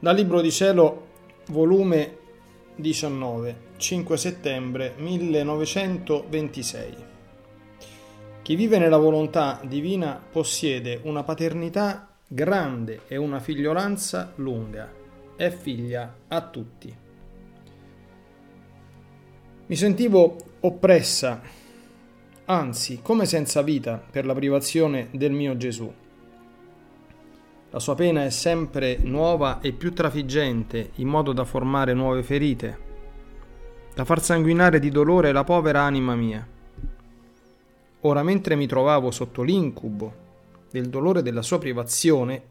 Dal Libro di Cielo, volume 19, 5 settembre 1926. Chi vive nella volontà divina possiede una paternità grande e una figliolanza lunga. È figlia a tutti. Mi sentivo oppressa, anzi come senza vita per la privazione del mio Gesù la sua pena è sempre nuova e più trafiggente, in modo da formare nuove ferite, da far sanguinare di dolore la povera anima mia. Ora, mentre mi trovavo sotto l'incubo del dolore della sua privazione,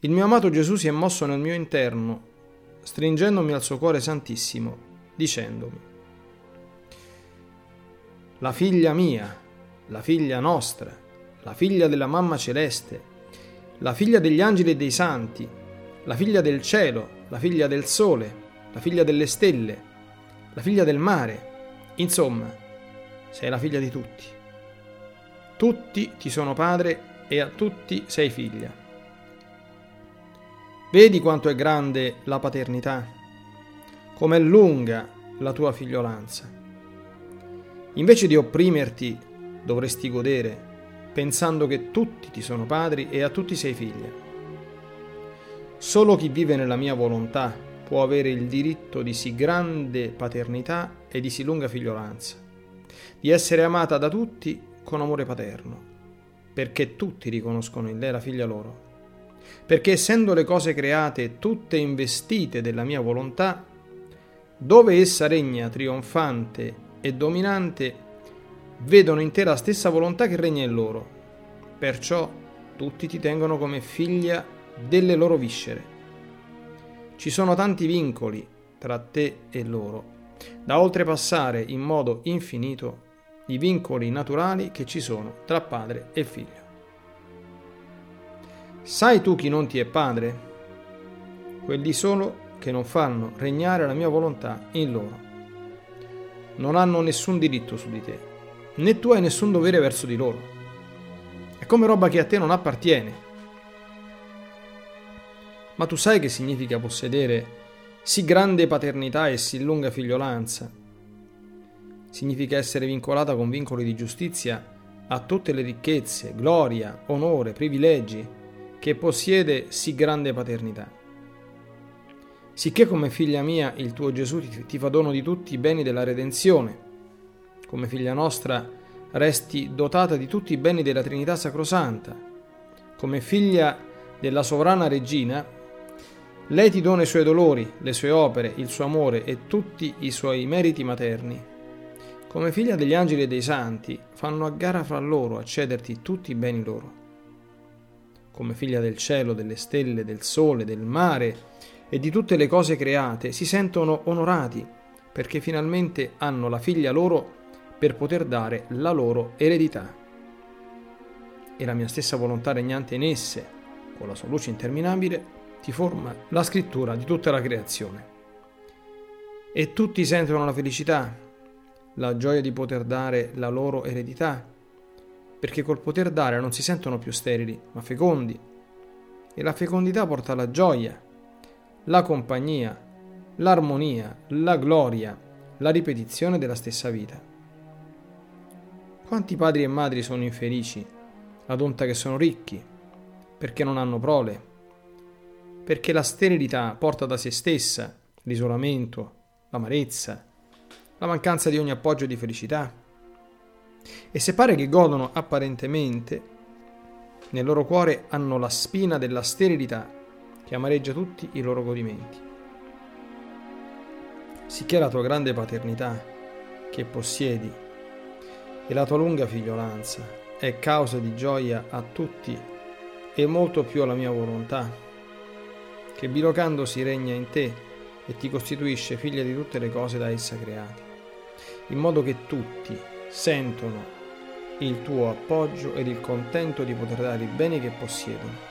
il mio amato Gesù si è mosso nel mio interno, stringendomi al suo cuore santissimo, dicendomi, La figlia mia, la figlia nostra, la figlia della mamma celeste, la figlia degli angeli e dei santi, la figlia del cielo, la figlia del sole, la figlia delle stelle, la figlia del mare. Insomma, sei la figlia di tutti. Tutti ti sono padre e a tutti sei figlia. Vedi quanto è grande la paternità, com'è lunga la tua figliolanza. Invece di opprimerti, dovresti godere pensando che tutti ti sono padri e a tutti sei figlia. Solo chi vive nella mia volontà può avere il diritto di sì grande paternità e di sì lunga figliolanza, di essere amata da tutti con amore paterno, perché tutti riconoscono in lei la figlia loro. Perché essendo le cose create tutte investite della mia volontà, dove essa regna trionfante e dominante, vedono in te la stessa volontà che regna in loro. Perciò tutti ti tengono come figlia delle loro viscere. Ci sono tanti vincoli tra te e loro, da oltrepassare in modo infinito i vincoli naturali che ci sono tra padre e figlio. Sai tu chi non ti è padre? Quelli solo che non fanno regnare la mia volontà in loro. Non hanno nessun diritto su di te né tu hai nessun dovere verso di loro. È come roba che a te non appartiene. Ma tu sai che significa possedere sì grande paternità e sì lunga figliolanza? Significa essere vincolata con vincoli di giustizia a tutte le ricchezze, gloria, onore, privilegi che possiede sì grande paternità. Sicché come figlia mia il tuo Gesù ti fa dono di tutti i beni della redenzione, come figlia nostra, resti dotata di tutti i beni della Trinità Sacrosanta. Come figlia della sovrana regina, lei ti dona i suoi dolori, le sue opere, il suo amore e tutti i suoi meriti materni. Come figlia degli angeli e dei santi, fanno a gara fra loro a cederti tutti i beni loro. Come figlia del cielo, delle stelle, del sole, del mare e di tutte le cose create, si sentono onorati perché finalmente hanno la figlia loro per poter dare la loro eredità. E la mia stessa volontà regnante in esse, con la sua luce interminabile, ti forma la scrittura di tutta la creazione. E tutti sentono la felicità, la gioia di poter dare la loro eredità, perché col poter dare non si sentono più sterili, ma fecondi. E la fecondità porta la gioia, la compagnia, l'armonia, la gloria, la ripetizione della stessa vita. Quanti padri e madri sono infelici, ad onta che sono ricchi, perché non hanno prole, perché la sterilità porta da se stessa l'isolamento, l'amarezza, la mancanza di ogni appoggio di felicità. E se pare che godono apparentemente, nel loro cuore hanno la spina della sterilità che amareggia tutti i loro godimenti. Sicché la tua grande paternità che possiedi e la tua lunga figliolanza è causa di gioia a tutti e molto più alla mia volontà, che bilocandosi regna in te e ti costituisce figlia di tutte le cose da essa create, in modo che tutti sentono il tuo appoggio ed il contento di poter dare i beni che possiedono.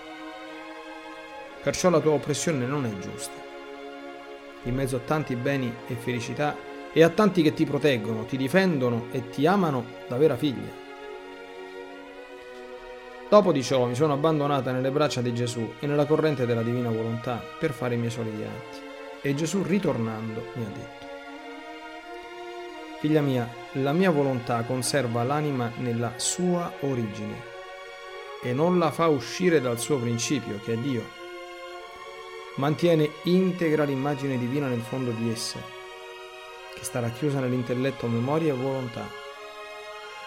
Perciò la tua oppressione non è giusta. In mezzo a tanti beni e felicità e a tanti che ti proteggono, ti difendono e ti amano da vera figlia. Dopo di ciò mi sono abbandonata nelle braccia di Gesù e nella corrente della divina volontà per fare i miei soliti atti. E Gesù, ritornando, mi ha detto, Figlia mia, la mia volontà conserva l'anima nella sua origine e non la fa uscire dal suo principio, che è Dio. Mantiene integra l'immagine divina nel fondo di essa, che sta racchiusa nell'intelletto, memoria e volontà.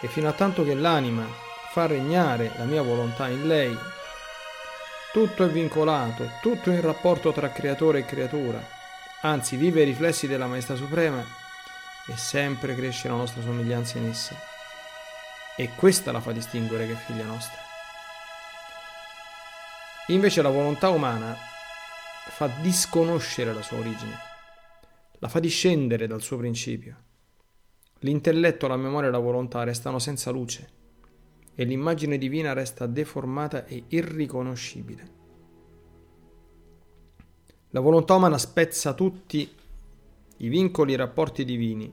E fino a tanto che l'anima fa regnare la mia volontà in lei, tutto è vincolato, tutto è in rapporto tra creatore e creatura, anzi vive i riflessi della Maestà Suprema e sempre cresce la nostra somiglianza in essa. E questa la fa distinguere che è figlia nostra. Invece la volontà umana fa disconoscere la sua origine, la fa discendere dal suo principio. L'intelletto, la memoria e la volontà restano senza luce e l'immagine divina resta deformata e irriconoscibile. La volontà umana spezza tutti i vincoli e i rapporti divini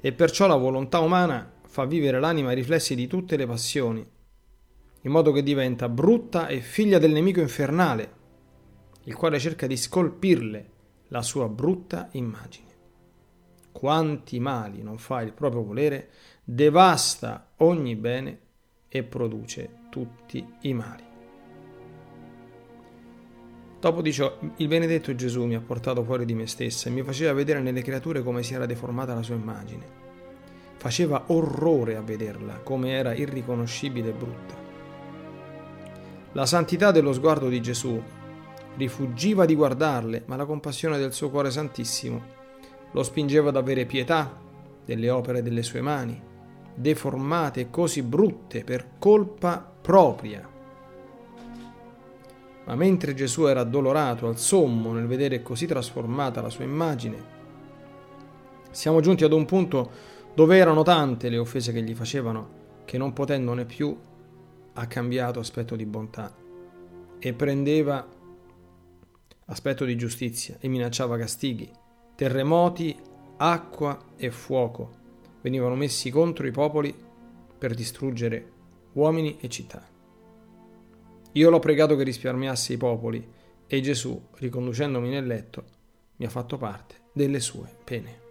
e perciò la volontà umana fa vivere l'anima ai riflessi di tutte le passioni in modo che diventa brutta e figlia del nemico infernale, il quale cerca di scolpirle la sua brutta immagine. Quanti mali non fa il proprio volere, devasta ogni bene e produce tutti i mali. Dopo di ciò, il benedetto Gesù mi ha portato fuori di me stessa e mi faceva vedere nelle creature come si era deformata la sua immagine. Faceva orrore a vederla, come era irriconoscibile e brutta. La santità dello sguardo di Gesù rifuggiva di guardarle, ma la compassione del suo cuore santissimo lo spingeva ad avere pietà delle opere delle sue mani, deformate e così brutte per colpa propria. Ma mentre Gesù era addolorato al sommo nel vedere così trasformata la sua immagine, siamo giunti ad un punto dove erano tante le offese che gli facevano che non potendone più ha cambiato aspetto di bontà e prendeva aspetto di giustizia e minacciava castighi, terremoti, acqua e fuoco venivano messi contro i popoli per distruggere uomini e città. Io l'ho pregato che risparmiasse i popoli e Gesù, riconducendomi nel letto, mi ha fatto parte delle sue pene.